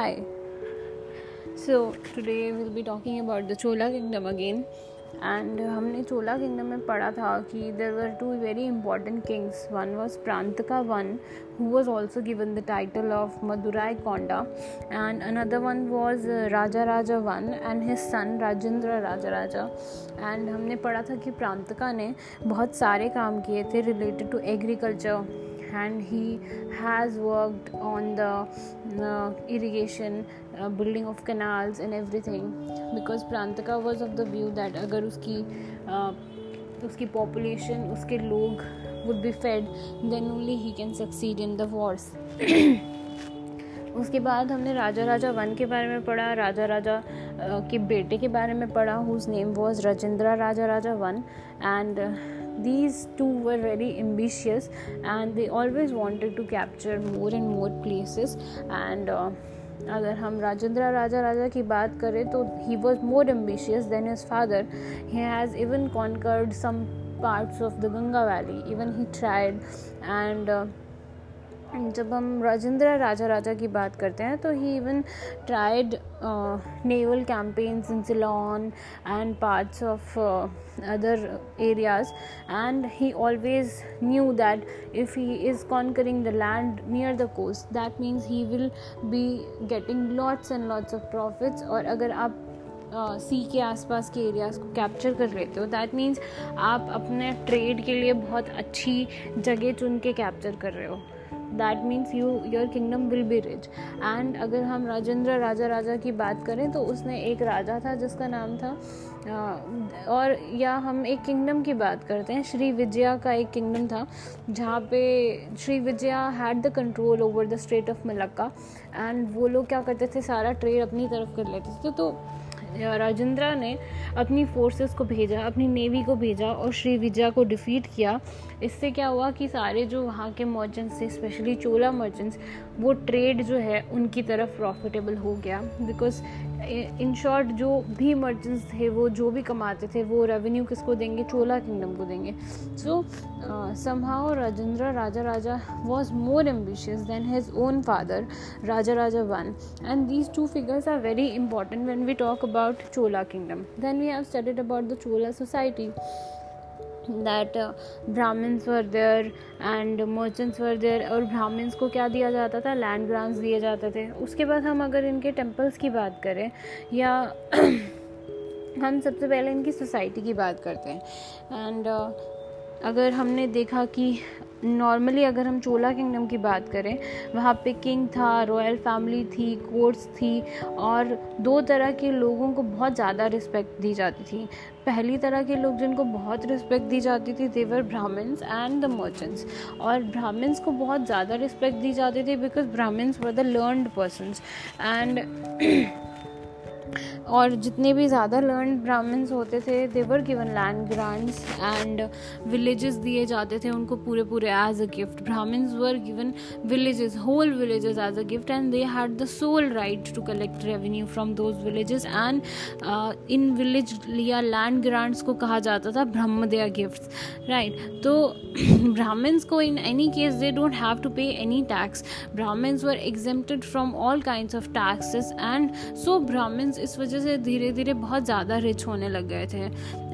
Hi. So, today we'll be talking about the Chola kingdom again. And हमने Chola kingdom में पढ़ा था कि there were two very important kings one was Parantaka one who was also given the title of Maduraikonda and another one was Raja Raja one and his son Rajendra Raja Raja and हमने पढ़ा था कि प्रांतका ने बहुत सारे काम किए थे related to agriculture and he has worked on the uh, irrigation uh, building of canals and everything because prantaka was of the view that agar uski uh, uski population uske log would be fed then only he can succeed in the wars उसके बाद हमने राजा Raja one के बारे में पढ़ा राजा राजा के बेटे के बारे में पढ़ा whose name was Rajendra Raja Raja one and these two were very ambitious and they always wanted to capture more and more places and uh, अगर हम राजेंद्र राजा राजा की बात करें तो he was more ambitious than his father he has even conquered some parts of the Ganga valley even he tried and जब हम राजेंद्र राजा राजा की बात करते हैं तो he even tried naval campaigns in Ceylon and parts of other areas and he always knew that if he is conquering the land near the coast that means he will be getting lots and lots of profits और अगर आप see uh, के आसपास के areas को capture कर लेते हो दैट मीन्स आप अपने ट्रेड के लिए बहुत अच्छी जगह चुन के कैप्चर कर रहे हो। That means you your kingdom will be rich and अगर हम राजेंद्र, राजा राजा की बात करें तो उसने एक राजा था, जिसका नाम था और, या हम एक किंगडम की बात करते हैं, श्री विजया का एक किंगडम था, जहाँ पे Srivijaya had the control over the state of Malacca and वो लोग क्या करते थे, सारा ट्रेड अपनी तरफ़ कर लेते थे तो राजेंद्र ने अपनी फोर्सेस को भेजा, अपनी नेवी को भेजा और श्री विजया को डिफीट किया। इससे क्या हुआ कि सारे जो वहाँ के मर्चेंट्स थे स्पेशली चोला मर्चेंट्स वो ट्रेड जो है, उनकी तरफ़ प्रॉफिटेबल हो गया। बिकॉज़ इन शॉर्ट जो भी मर्चेंट्स थे, वो जो भी कमाते थे, वो रेवेन्यू किसको देंगे? चोला किंगडम को देंगे. So somehow Rajendra Raja Raja was more ambitious than his own father Raja Raja one and these two figures are very important when we talk about Chola kingdom then we have studied about the Chola society that Brahmans were there and merchants were there और Brahmins को क्या दिया जाता था? Land grants दिए जाते थे। उसके बाद हम अगर इनके टेम्पल्स की बात करें या हम सबसे पहले इनकी सोसाइटी की बात करते हैं। एंड uh, अगर हमने देखा कि नॉर्मली अगर हम चोला किंगडम की बात करें, वहाँ पे किंग था रॉयल फैमिली थी कोर्ट्स थी, और दो तरह के लोगों को बहुत ज़्यादा रिस्पेक्ट दी जाती थी। पहली तरह के लोग जिनको बहुत रिस्पेक्ट दी जाती थी they were Brahmans and the merchants और ब्राह्मण्स को बहुत ज़्यादा रिस्पेक्ट दी जाती थी because Brahmans were the learned persons and और जितने भी ज़्यादा लर्न ब्राह्मण्स होते थे they were given land grants and villages दिए जाते थे उनको पूरे पूरे as a gift Brahmans were given villages whole villages as a gift and they had the sole right to collect revenue from those villages and in village या land grants को कहा जाता था, ब्रह्मदया गिफ्ट राइट तो ब्राह्मण्स को in any case they don't have to pay any tax Brahmans were exempted from all kind of taxes and so Brahmans इस वजह से धीरे धीरे बहुत ज़्यादा रिच होने लग गए थे।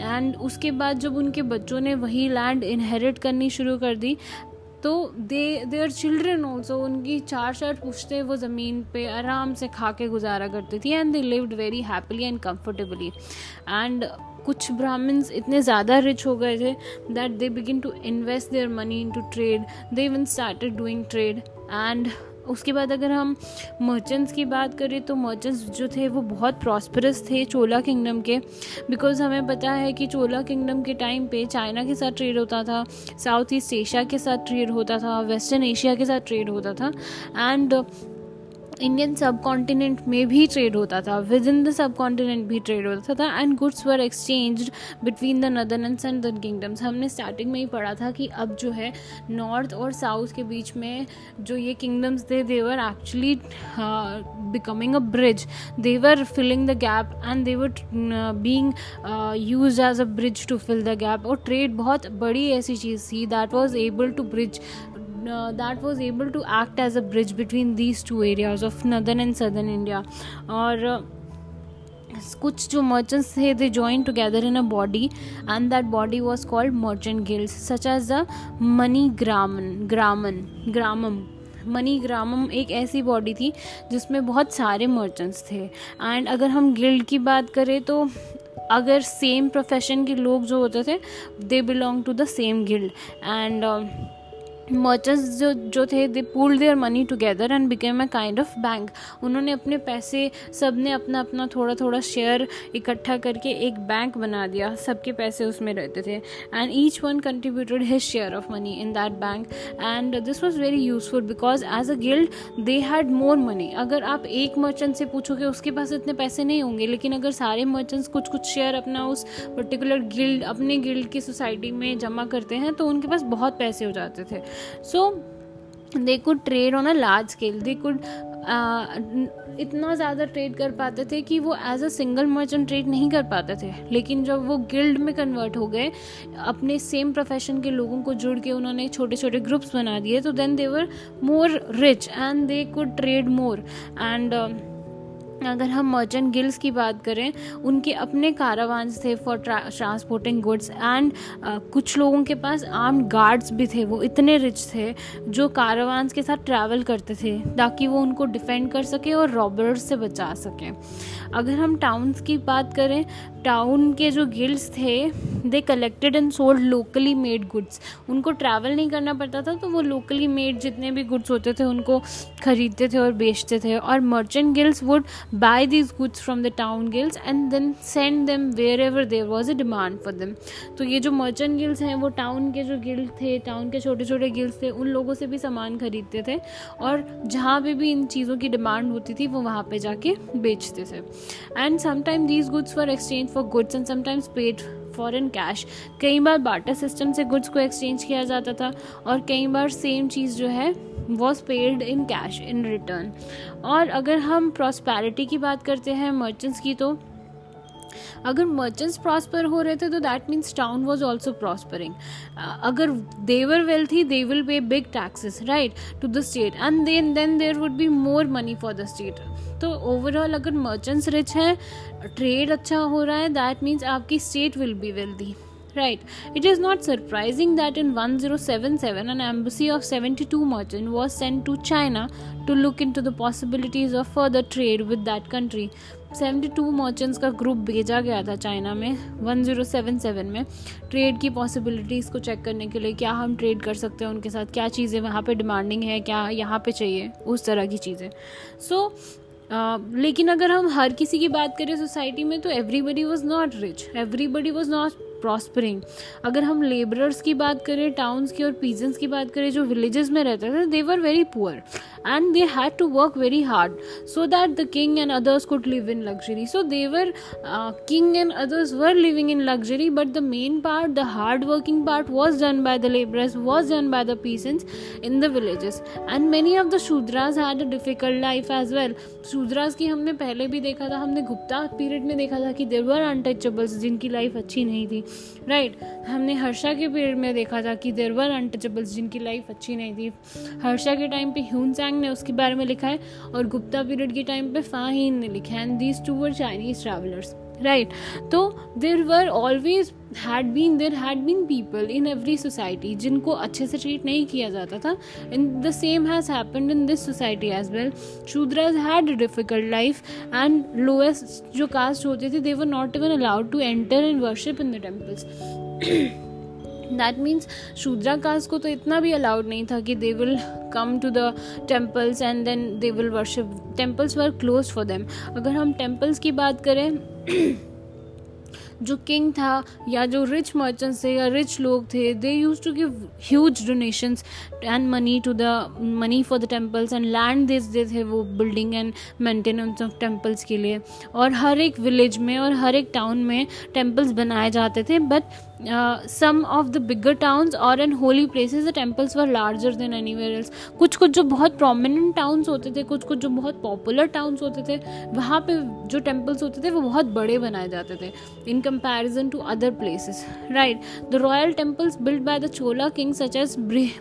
एंड उसके बाद जब उनके बच्चों ने वही लैंड इनहेरिट करनी शुरू कर दी तो दे देयर चिल्ड्रन ऑल्सो उनकी चार चार पुश्ते वो ज़मीन पे आराम से खा के गुजारा करती थी and they lived very happily and comfortably and कुछ ब्राह्मण्स इतने ज़्यादा रिच हो गए थे that they begin to invest their money into trade they even started doing trade and उसके बाद अगर हम मर्चेंट्स की बात करें तो मर्चेंट्स जो थे वो बहुत प्रॉस्परस थे चोला किंगडम के। बिकॉज़ हमें पता है कि चोला किंगडम के टाइम पे चाइना के साथ ट्रेड होता था साउथ ईस्ट एशिया के साथ ट्रेड होता था वेस्टर्न एशिया के साथ ट्रेड होता था। एंड इंडियन सब कॉन्टिनेंट में भी ट्रेड होता था within the subcontinent भी ट्रेड होता था and goods were exchange between the northern and southern kingdoms हमने स्टार्टिंग में ही पढ़ा था कि अब जो है नॉर्थ और साउथ के बीच में जो ये किंगडम्स थे they were actually becoming a bridge they were filling the gap and they were being use as a bridge to fill the gap और ट्रेड बहुत बड़ी ऐसी चीज़ थी that was able to bridge that was able to act as a bridge between these two areas of northern and southern India और कुछ जो merchants थे they join together in a body and that body was called merchant guilds such as the Manigramam Graman Gramam Manigramam एक ऐसी body थी, जिसमें बहुत सारे मर्चेंट्स थे। एंड अगर हम गिल्ड की बात करें तो अगर सेम प्रोफेशन के लोग जो होते थे they belong to the same guild and merchants जो जो थे they pool their money together and became a kind of bank उन्होंने अपने पैसे सबने अपना अपना थोड़ा थोड़ा शेयर इकट्ठा करके एक बैंक बना दिया। सबके पैसे उसमें रहते थे। And each one contributed his share of money in that bank and this was very useful because as a guild they had more money अगर आप एक मर्चेंट से पूछोगे, उसके पास इतने पैसे नहीं होंगे। लेकिन अगर सारे मर्चेंट्स कुछ कुछ शेयर अपना उस पर्टिकुलर गिल्ड अपने गिल्ड की सोसाइटी में जमा करते हैं तो उनके पास बहुत पैसे हो जाते थे। So they could trade on a large scale they could इतना ज़्यादा ट्रेड कर पाते थे कि वो as a single merchant trade नहीं कर पाते थे। लेकिन जब वो गिल्ड में कन्वर्ट हो गए, अपने सेम प्रोफेशन के लोगों को जुड़ के उन्होंने छोटे छोटे ग्रुप्स बना दिए तो then they were more rich and they could trade more and अगर हम मर्चेंट गिल्स की बात करें, उनके अपने कारावान थे फॉर ट्रांसपोर्टिंग गुड्स एंड कुछ लोगों के पास आर्म गार्ड्स भी थे। वो इतने रिच थे जो कारावान के साथ ट्रैवल करते थे ताकि वो उनको डिफेंड कर सके और रॉबर्स से बचा सकें। अगर हम टाउन्स की बात करें टाउन के जो गिल्ड्स थे they collected and sold locally made goods उनको ट्रैवल नहीं करना पड़ता था तो वो लोकली मेड जितने भी गुड्स होते थे, उनको खरीदते थे और बेचते थे। और merchant guilds would buy these goods from the town guilds and then send them wherever there was a demand for them तो ये जो मर्चेंट गिल्ड्स हैं, वो टाउन के जो गिल्ड थे टाउन के छोटे छोटे गिल्ड्स थे, उन लोगों से भी सामान खरीदते थे और जहाँ पे भी इन चीज़ों की डिमांड होती थी, वो वहाँ पे जाके बेचते थे। And sometime these goods for exchange for goods and sometimes paid for in cash कई बार बाटर सिस्टम से गुड्स को एक्सचेंज किया जाता था और कई बार सेम चीज़ जो है was paid in cash in return और अगर हम प्रॉस्पैरिटी की बात करते हैं मर्चेंट्स की तो अगर मर्चेंट्स प्रॉस्पर हो रहे थे तो that means town was also prospering अगर they were wealthy they will pay big taxes right to the state and then then there would be more money for the state तो overall अगर merchants rich हैं trade अच्छा हो रहा है that means आपकी state will be wealthy Right. It is not surprising that in 1077 an embassy of 72 merchants was sent to China to look into the possibilities of further trade with that country. 72 merchants का group भेजा गया था China में 1077 में trade की possibilities को check करने के लिए क्या हम ट्रेड कर सकते हैं उनके साथ क्या चीज़ें वहाँ पे डिमांडिंग है क्या यहाँ पे चाहिए उस तरह की चीज़ें। सो so, लेकिन अगर हम हर किसी की बात करें सोसाइटी में तो everybody was not rich everybody was not prospering अगर हम लेबरर्स की बात करें टाउन्स की और पीजेंस की बात करें जो विलेजेस में रहते थे they were very poor And they had to work very hard so that the king and others could live in luxury so they were king and others were living in luxury but the main part the hard working part was done by the labourers was done by the peasants in the villages and many of the Shudras had a difficult life as well Shudras की हमने पहले भी देखा था हमने Gupta period में देखा था कि देर वर अनटचेबल्स जिनकी लाइफ अच्छी नहीं थी राइट right. हमने हर्षा के पीरियड में देखा था कि देर वर अनटचेबल्स जिनकी लाइफ अच्छी नहीं थी हर्षा के टाइम पे ह्यून सैंग ने उसके बारे में लिखा है और गुप्ता पीरियड के टाइम पे फाहीन ने लिखा है। And these two were Chinese travellers right तो there were always had been there had been people in every society जिनको अच्छे से ट्रीट नहीं किया जाता था। In the same has happened in this society as well Shudras had difficult life and lowest जो caste होते थे they were not even allowed to enter and worship in the temples that means Shudra caste को तो इतना भी allowed नहीं था कि they will come to the temples and then they will worship temples were close for them अगर हम temples की बात करें जो किंग था या जो रिच मर्चेंट्स थे या रिच लोग थे they use to give huge donations and money to the money for the temples and land this they थे वो building and maintenance of temples के लिए और हर एक विलेज में और हर एक टाउन में टेम्पल्स बनाए जाते थे but some of the bigger towns और in holy places the temples were larger than any else कुछ कुछ जो बहुत प्रोमिनेंट टाउन्स होते थे, कुछ कुछ जो बहुत पॉपुलर टाउन्स होते थे, वहाँ पे जो टेम्पल्स होते थे, वो बहुत बड़े बनाए जाते थे in comparison to other places right the royal temples build by the Chola king such as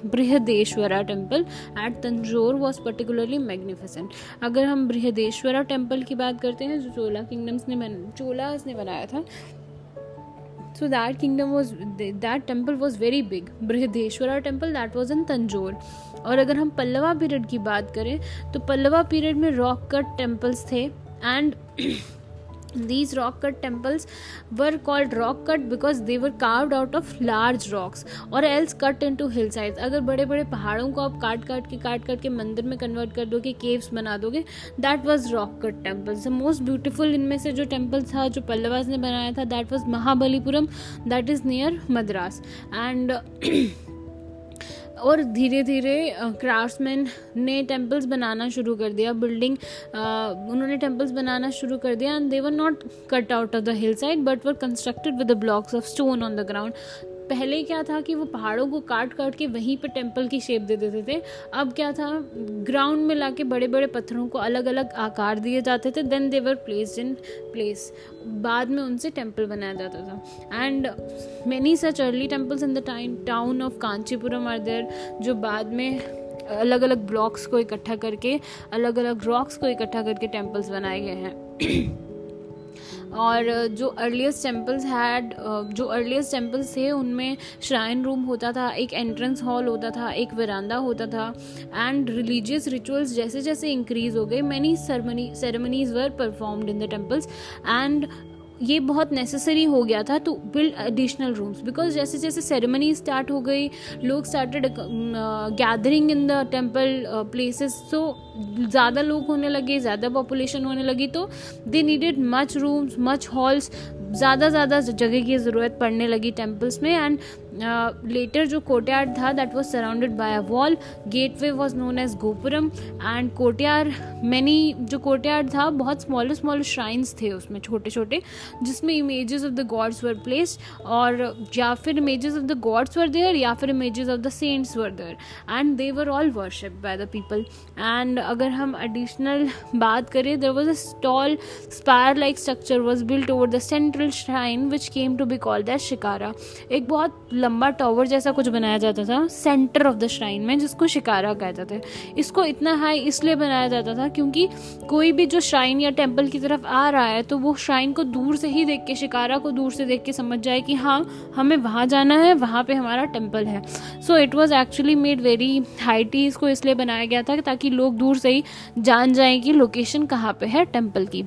Brihadeshwara temple at Tanjore was particularly magnificent अगर हम बृहदेश्वरा टेंपल की बात करते हैं, जो चोला किंगडम्स ने चोलास ने बनाया था so that kingdom was that temple was very big Brihadeshwara temple that was in Tanjore और अगर हम पल्लवा पीरियड की बात करें तो पल्लवा पीरियड में रॉक कट टेम्पल्स थे and these rock cut temples were called rock cut because they were carved out of large rocks or else cut into hillsides अगर बड़े बड़े पहाड़ों को आप काट काट के काट काट के मंदिर में कन्वर्ट कर दोगे केव्स बना दोगे that was rock cut temples the most beautiful इनमें से जो टेंपल था, जो पल्लवास ने बनाया था that was Mahabalipuram that is near Madras and और धीरे धीरे क्राफ्ट्समैन ने टेम्पल्स बनाना शुरू कर दिया बिल्डिंग उन्होंने टेम्पल्स बनाना शुरू कर दिया and they were not cut out of the hill side but were constructed with the blocks of stone on the ground पहले क्या था कि वो पहाड़ों को काट काट के वहीं पे टेंपल की शेप दे देते थे। अब क्या था, ग्राउंड में लाके बड़े बड़े पत्थरों को अलग अलग आकार दिए जाते थे then they were place in place बाद में उनसे टेंपल बनाया जाता था। And many such early temples in the time town of Kanchipuram are there जो बाद में अलग अलग ब्लॉक्स को इकट्ठा करके अलग अलग रॉक्स को इकट्ठा करके टेम्पल्स बनाए गए हैं। और जो अर्लीस्ट टेम्पल्स हैड जो अर्लीस्ट टेम्पल्स थे, उनमें श्राइन रूम होता था, एक एंट्रेंस हॉल होता था, एक वरांदा होता था एंड रिलीजियस रिचुअल्स जैसे जैसे इंक्रीज हो गए many ceremony ceremonies were performed in the temples and ये बहुत नेसेसरी हो गया था to build additional rooms because जैसे जैसे सेरेमनी स्टार्ट हो गई, लोग started gathering in the temple places so ज़्यादा लोग होने लगे, ज़्यादा पॉपुलेशन होने लगी तो they needed much rooms much halls ज़्यादा ज़्यादा जगह की ज़रूरत पड़ने लगी टेम्पल्स में एंड लेटर जो कोटियार था that was surrounded by a wall gateway was known as gopuram and courtyard many जो कोटियार था, बहुत स्मॉल स्मॉल श्राइन्स थे उसमें छोटे छोटे जिसमें images of the gods were place और या फिर images of the gods were there या फिर images of the saints were there and they were all worship by the people and अगर हम एडिशनल बात करें there was a stall spire like structure was built over the central shrine which came to be called as shikhara एक बहुत लंबा tower जैसा कुछ बनाया जाता था सेंटर ऑफ़ द श्राइन में, जिसको शिकारा कहते थे। इसको इतना हाई इसलिए बनाया जाता था क्योंकि कोई भी जो श्राइन या टेंपल की तरफ़ आ रहा है तो वो श्राइन को दूर से ही देख के, शिकारा को दूर से देख के समझ जाए कि हाँ हमें वहाँ जाना है, वहाँ पे हमारा टेंपल है। So it was actually made very heighty इसको इसलिए बनाया गया था ताकि लोग दूर से ही जान जाएँ कि लोकेशन कहाँ पे है टेंपल की।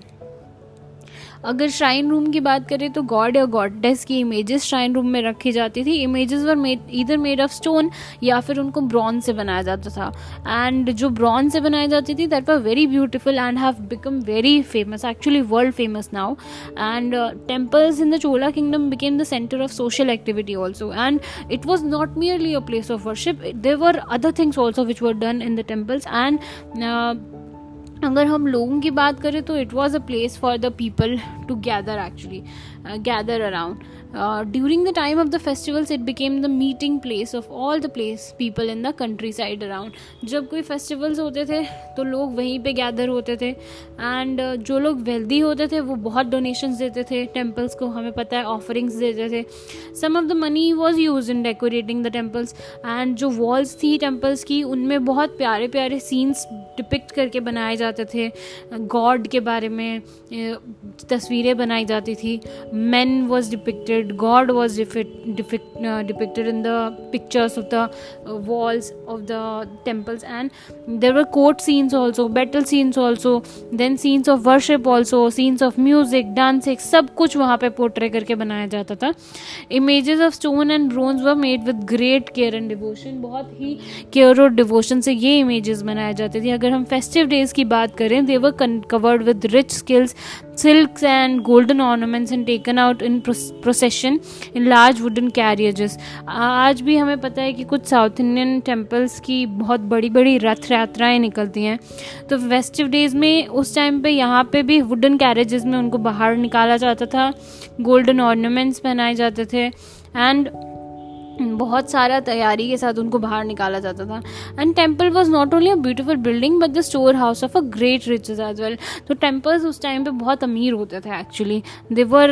अगर श्राइन रूम की बात करें तो गॉड या गॉडेस की इमेजेस श्राइन रूम में रखी जाती थी। इमेजेस वर मेड इधर मेड ऑफ़ स्टोन या फिर उनको ब्रॉन्ज से बनाया जाता था। एंड जो ब्रॉन्ज से बनाई जाती थी that were very beautiful and have become very famous actually world famous now and temples in the Chola kingdom became the centre of social activity also and it was not merely a place of worship there were other things also which were done in the temples and अगर हम लोगों की बात करें तो it was a place for the people to gather actually gather around Uh, during the time of the festivals it became the meeting place of all the place people in the countryside around. जब कोई festivals होते थे तो लोग वहीं पे gather होते थे। एंड uh, जो लोग वेल्दी होते थे वो बहुत डोनेशंस देते थे। टेम्पल्स को हमें पता है ऑफरिंग्स देते थे। Some of the money was use in decorating the temples and जो वॉल्स थी टेम्पल्स की उनमें बहुत प्यारे प्यारे सीन्स डिपिक्ट करके बनाए जाते थे। गॉड के बारे में तस्वीरें बनाई जाती थी। Man was depicted depicted god was depict, depict, uh, depicted in the pictures of the uh, walls of the temples and there were court scenes also battle scenes also then scenes of worship also scenes of music dancing कुछ वहाँ पे portray करके बनाया जाता था images of stone and bronze were made with great care and devotion बहुत ही care और डिवोशन से ये इमेजेस बनाए जाते थे अगर हम फेस्टिव डेज़ की बात करें they were covered with rich silks silks and golden ornaments and taken out in procession in large wooden carriages. आज भी हमें पता है कि कुछ साउथ इंडियन टेम्पल्स की बहुत बड़ी बड़ी रथ यात्राएँ निकलती हैं। तो फेस्टिव डेज़ में उस टाइम पे यहाँ पे भी वुडन कैरेजेस में उनको बाहर निकाला जाता था गोल्डन ऑर्नामेंट्स पहनाए जाते थे। एंड बहुत सारा तैयारी के साथ उनको बाहर निकाला जाता था। And temple was not only a beautiful building but the store house of a great riches as well तो टेम्पल्स उस टाइम पे बहुत अमीर होते थे actually they were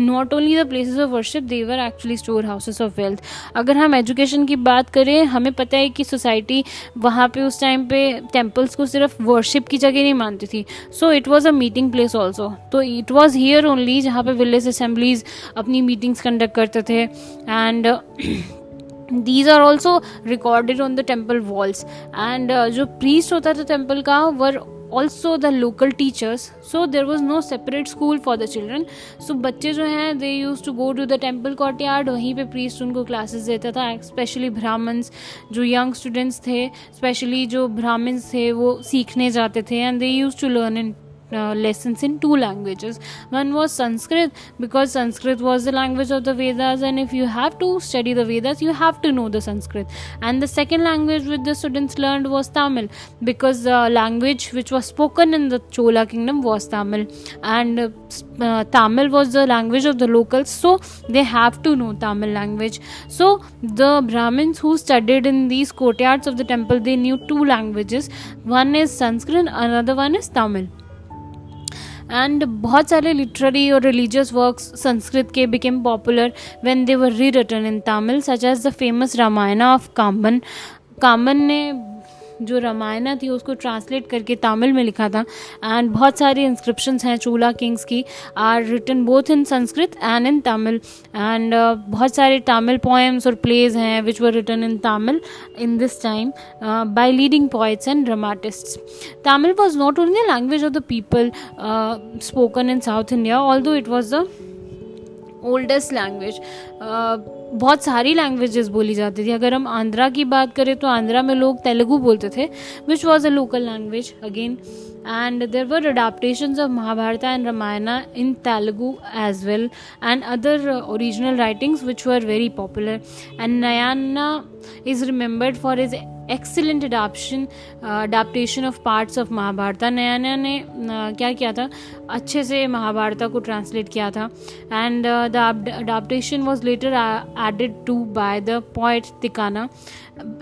not only the places of worship they were actually store houses of wealth अगर हम education की बात करें, हमें पता है कि सोसाइटी वहाँ पे उस टाइम पे टेम्पल्स को सिर्फ़ वर्शिप की जगह नहीं मानती थी। So it was a meeting place also तो इट वॉज़ हियर ओनली जहाँ पे विलेज असेंबलीज अपनी मीटिंग्स कंडक्ट करते थे। And these are also recorded on the temple walls and जो प्रीस्ट होता था टेंपल का were also the local teachers so there was no separate school for the children so बच्चे जो हैं they use to go to the temple courtyard वहीं पे priest उनको क्लासेस देता था स्पेशली ब्राह्मण्स, जो यंग स्टूडेंट्स थे स्पेशली जो ब्राह्मण्स थे, वो सीखने जाते थे. And they use to learn in uh, lessons in two languages. One was Sanskrit because Sanskrit was the language of the Vedas, and if you have to study the Vedas, you have to know the Sanskrit. And the second language which the students learned was Tamil because the language which was spoken in the Chola kingdom was Tamil, and uh, Tamil was the language of the locals, so they have to know Tamil language. So the Brahmins who studied in these courtyards of the temple they knew two languages. One is Sanskrit, another one is Tamil. And बहुत सारे literary और religious works Sanskrit के became popular when they were re return in Tamil such as the famous Ramayana of Kamban Kamban ने जो रामायण थी, उसको translate करके तमिल में लिखा था। एंड बहुत सारी इंस्क्रिप्शन हैं चूला किंग्स की are written both in Sanskrit and in Tamil and बहुत सारे तमिल पोएम्स और प्लेज हैं which were written in Tamil in this time by leading poets and dramatist Tamil was not only the language of the people spoken in south India though it was the oldest language बहुत सारी languages बोली जाती थी। अगर हम आंध्रा की बात करें तो आंध्रा में लोग तेलुगू बोलते थे which was a local language again and there were adaptation of Mahabharata and Ramayana in Telugu as well and other original writings which were very popular and Nannaya is remembered for is excellent adaption adaptation of parts of Mahabharata Nannaya ने क्या किया था अच्छे से महाभारता को translate किया था and the adaptation was later added to by the poet Tikkana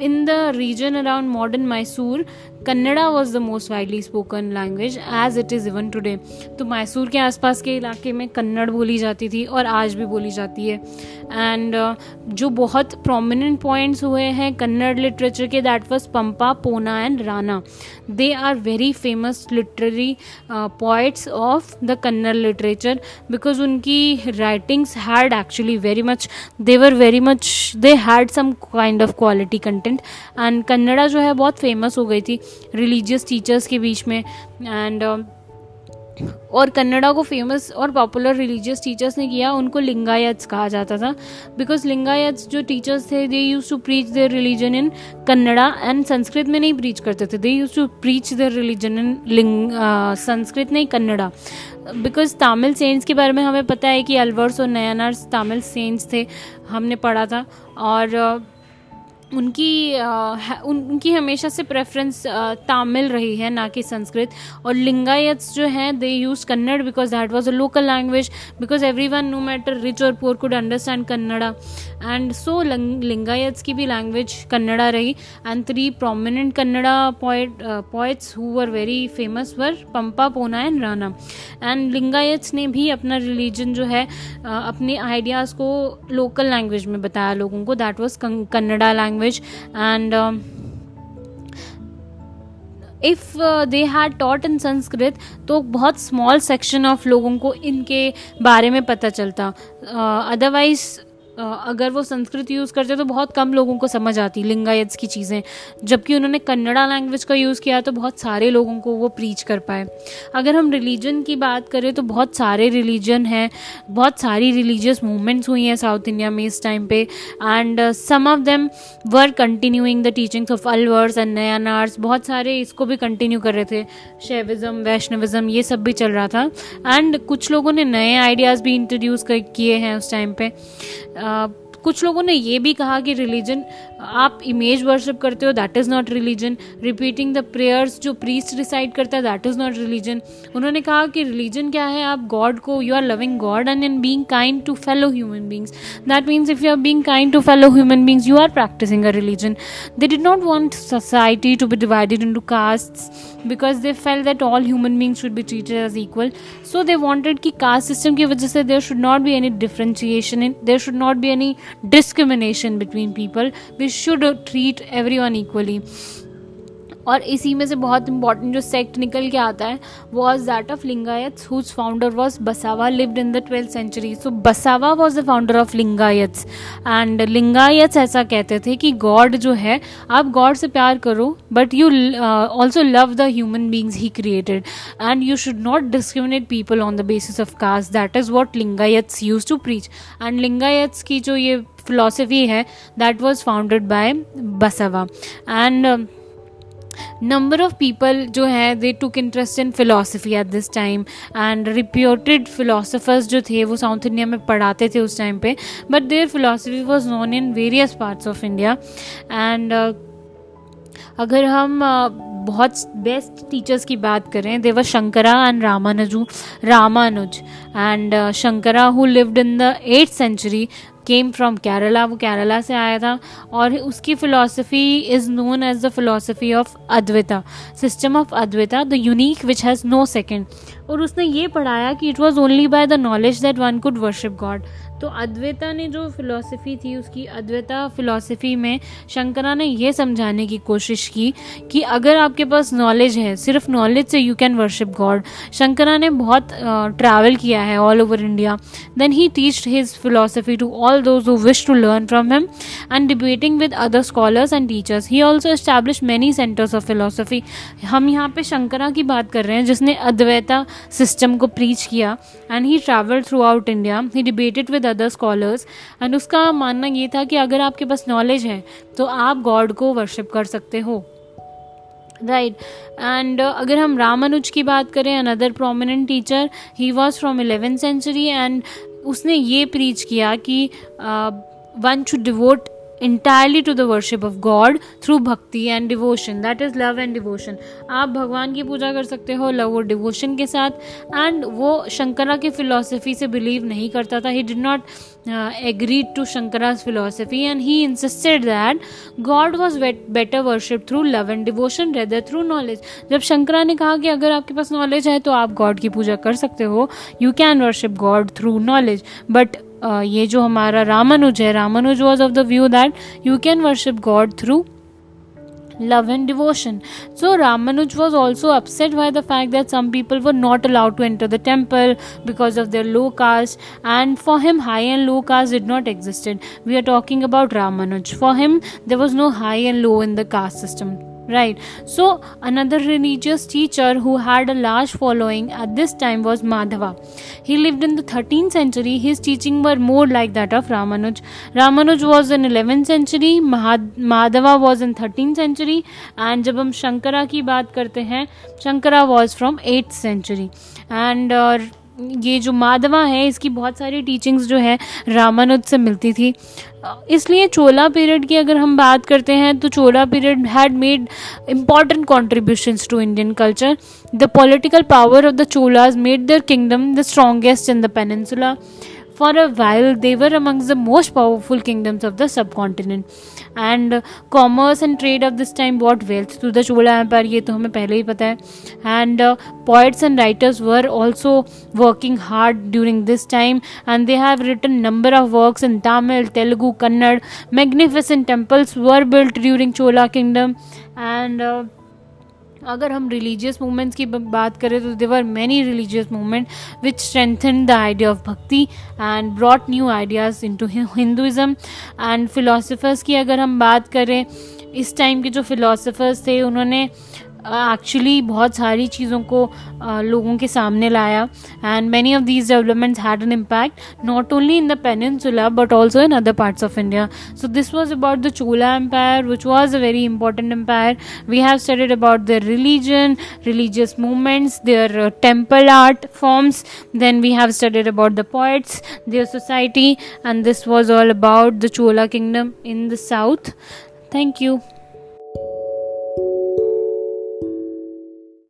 in the region around modern Mysore Kannada was the most widely spoken language as it is even today तो मैसूर के आसपास के इलाके में कन्नड़ बोली जाती थी और आज भी बोली जाती है। एंड uh, जो बहुत प्रोमिनेंट पॉइंट्स हुए हैं कन्नड़ लिटरेचर के that was Pampa Ponna and Ranna they are very famous literary poets of the Kannada literature because उनकी writings had actually very much they were very much they had some kind of quality content and Kannada जो है बहुत famous हो गई थी। Religious teachers के बीच में एंड uh, और कन्नड़ा को फ़ेमस और पॉपुलर रिलीजियस टीचर्स ने किया उनको लिंगायत्स कहा जाता था। बिकॉज़ लिंगायत्स जो टीचर्स थे they use to preach their religion in Kannada and Sanskrit में नहीं प्रीच करते थे। They use to preach their religion in लिंग संस्कृत नहीं कन्नड़ा। बिकॉज़ तमिल सेंट्स के बारे में हमें पता है कि अलवर्स और नयानार्स तमिल सेंट्स थे हमने पढ़ा था। और uh, उनकी उन, उनकी हमेशा से प्रेफरेंस तामिल रही है ना कि संस्कृत। और लिंगायत्स जो हैं they use Kannada because that was a local language because every one no matter rich और poor could understand Kannada and so Lingayats की भी लैंग्वेज कन्नड़ा रही। And three prominent Kannada poet poets who were very famous were Pampa Ponna and Ranna and Lingayats ने भी अपना religion जो है अपने आइडियाज़ को लोकल लैंग्वेज में बताया लोगों को। That was Kannada language and if they had taught in Sanskrit तो बहुत स्मॉल सेक्शन ऑफ़ लोगों को इनके बारे में पता चलता। अदरवाइज़ uh, अगर वो संस्कृत यूज़ करते तो बहुत कम लोगों को समझ आती लिंगायत्स की चीज़ें। जबकि उन्होंने कन्नड़ा लैंग्वेज का यूज़ किया तो बहुत सारे लोगों को वो प्रीच कर पाए। अगर हम रिलीजन की बात करें तो बहुत सारे रिलीजन हैं, बहुत सारी रिलीजियस मूवमेंट्स हुई हैं साउथ इंडिया में इस टाइम पे। And some of them were continuing the teachings of Alvars and Nayanars बहुत सारे इसको भी कंटिन्यू कर रहे थे। शैविज़म वैष्णविज़म ये सब भी चल रहा था। एंड कुछ लोगों ने नए आइडियाज़ भी इंट्रोड्यूस किए हैं उस टाइम पे। कुछ लोगों ने ये भी कहा कि रिलीजन आप इमेज वर्शिप करते हो that is not religion repeating the prayers जो प्रीस्ट डिसाइड करता है दैट इज़ नॉट रिलीजन उन्होंने कहा कि रिलीजन क्या है? आप गॉड को you are loving god and in being kind to fellow human beings that means if you are being kind to fellow human beings you are practicing a religion they did not want society to be divided into caste because they fell that all human beings should be treated as equal so they wanted कि caste system की वजह से there should not be any differentiation in there should not be any discrimination between people we should treat every one equally और इसी में से बहुत important जो सेक्ट निकल के आता है was that of Lingayats whose founder was Basava lived in the twelfth century so Basava was the founder of Lingayats and Lingayats ऐसा कहते थे कि गॉड जो है, आप गॉड से प्यार करो but you also love the human beings he created and you should not discriminate people on the basis of caste that is what Lingayats use to preach and Lingayats की जो ये philosophy है that was founded by Basava and number of people जो है they took interest in philosophy at this time and reputed philosophers जो थे वो South India में पढ़ाते थे उस टाइम पे but there philosophy was known in various parts of India and अगर हम uh, बहुत बेस्ट टीचर्स की बात करें there were Shankara and Ramanuja Ramanuja and Shankara who lived in the eighth century came from Kerala वो केरला से आया था और उसकी philosophy is known as the philosophy of Advaita system of Advaita the unique which has no second और उसने ये पढ़ाया कि it was only by the knowledge that one could worship God तो अद्वैता ने जो फिलॉसफी थी उसकी अद्वैता फिलॉसफी में शंकरा ने यह समझाने की कोशिश की कि अगर आपके पास नॉलेज है सिर्फ़ नॉलेज से you can worship God Shankara ने बहुत ट्रैवल uh, किया है all over India then he teach his philosophy to all those who wish to learn from him and debating with other scholars and teachers he also establish many centres of philosophy हम यहाँ पे शंकरा की बात कर रहे हैं जिसने Advaita system को प्रीच किया and he travel throughout India he debated with other scholars and उसका मानना ये था कि अगर आपके पास नॉलेज है तो आप गॉड को वर्शिप कर सकते हो राइट right. एंड uh, अगर हम रामानुज की बात करें another prominent teacher he was from eleventh century and उसने ये प्रीच किया कि one should devote entirely to the worship of God through bhakti and devotion that is love and devotion आप भगवान की पूजा कर सकते हो लव और डिवोशन के साथ एंड वो शंकरा की फिलोसफी से बिलीव नहीं करता था. He did not agree to Shankara's philosophy and he insisted that God was better worship through love and devotion rather through knowledge जब शंकरा ने कहा कि अगर आपके पास नॉलेज है तो आप गॉड की पूजा कर सकते हो. You can worship God through knowledge but ये जो हमारा रामानुज है Ramanuja was of the view that you can worship God through love and devotion. So Ramanuj was also upset by the fact that some people were not allowed to enter the temple because of their low caste and for him high and low caste did not existed. We are talking about Ramanuj. For him there was no high and low in the caste system right so another religious teacher who had a large following at this time was madhava he lived in the 13th century his teaching were more like that of ramanuj ramanuj was in 11th century madhava was in 13th century and hum shankara ki baat karte hain shankara was from 8th century and uh, ये जो माधवा है इसकी बहुत सारी teachings जो है रामानुज से मिलती थी। इसलिए चोला पीरियड की अगर हम बात करते हैं तो Chola period had made important contributions to Indian culture the political power of the Cholas made their kingdom the strongest in the peninsula for a while, there were the most powerful kingdoms of the sub subcontinent. And commerce and trade of this time brought wealth to the Chola Empire. ये तो हमें पहले ही पता है. And uh, poets and writers were also working hard during this time, and they have written number of works in Tamil, Telugu, Kannada. Magnificent temples were built during Chola kingdom, and uh, अगर हम religious movements की बात करें तो there were many religious movement which strengthen the idea of bhakti and brought new ideas into Hinduism and philosophers की अगर हम बात करें, इस टाइम के जो फिलोसफर्स थे, उन्होंने एक्चुअली बहुत सारी चीज़ों को लोगों के सामने लाया। And many of these developments had an impact not only in the peninsula but also in other parts of India so this was about the Chola empire which was a very important empire we have studied about their religion religious movements their temple art forms then we have studied about the poets their society and this was all about the Chola kingdom in the south thank you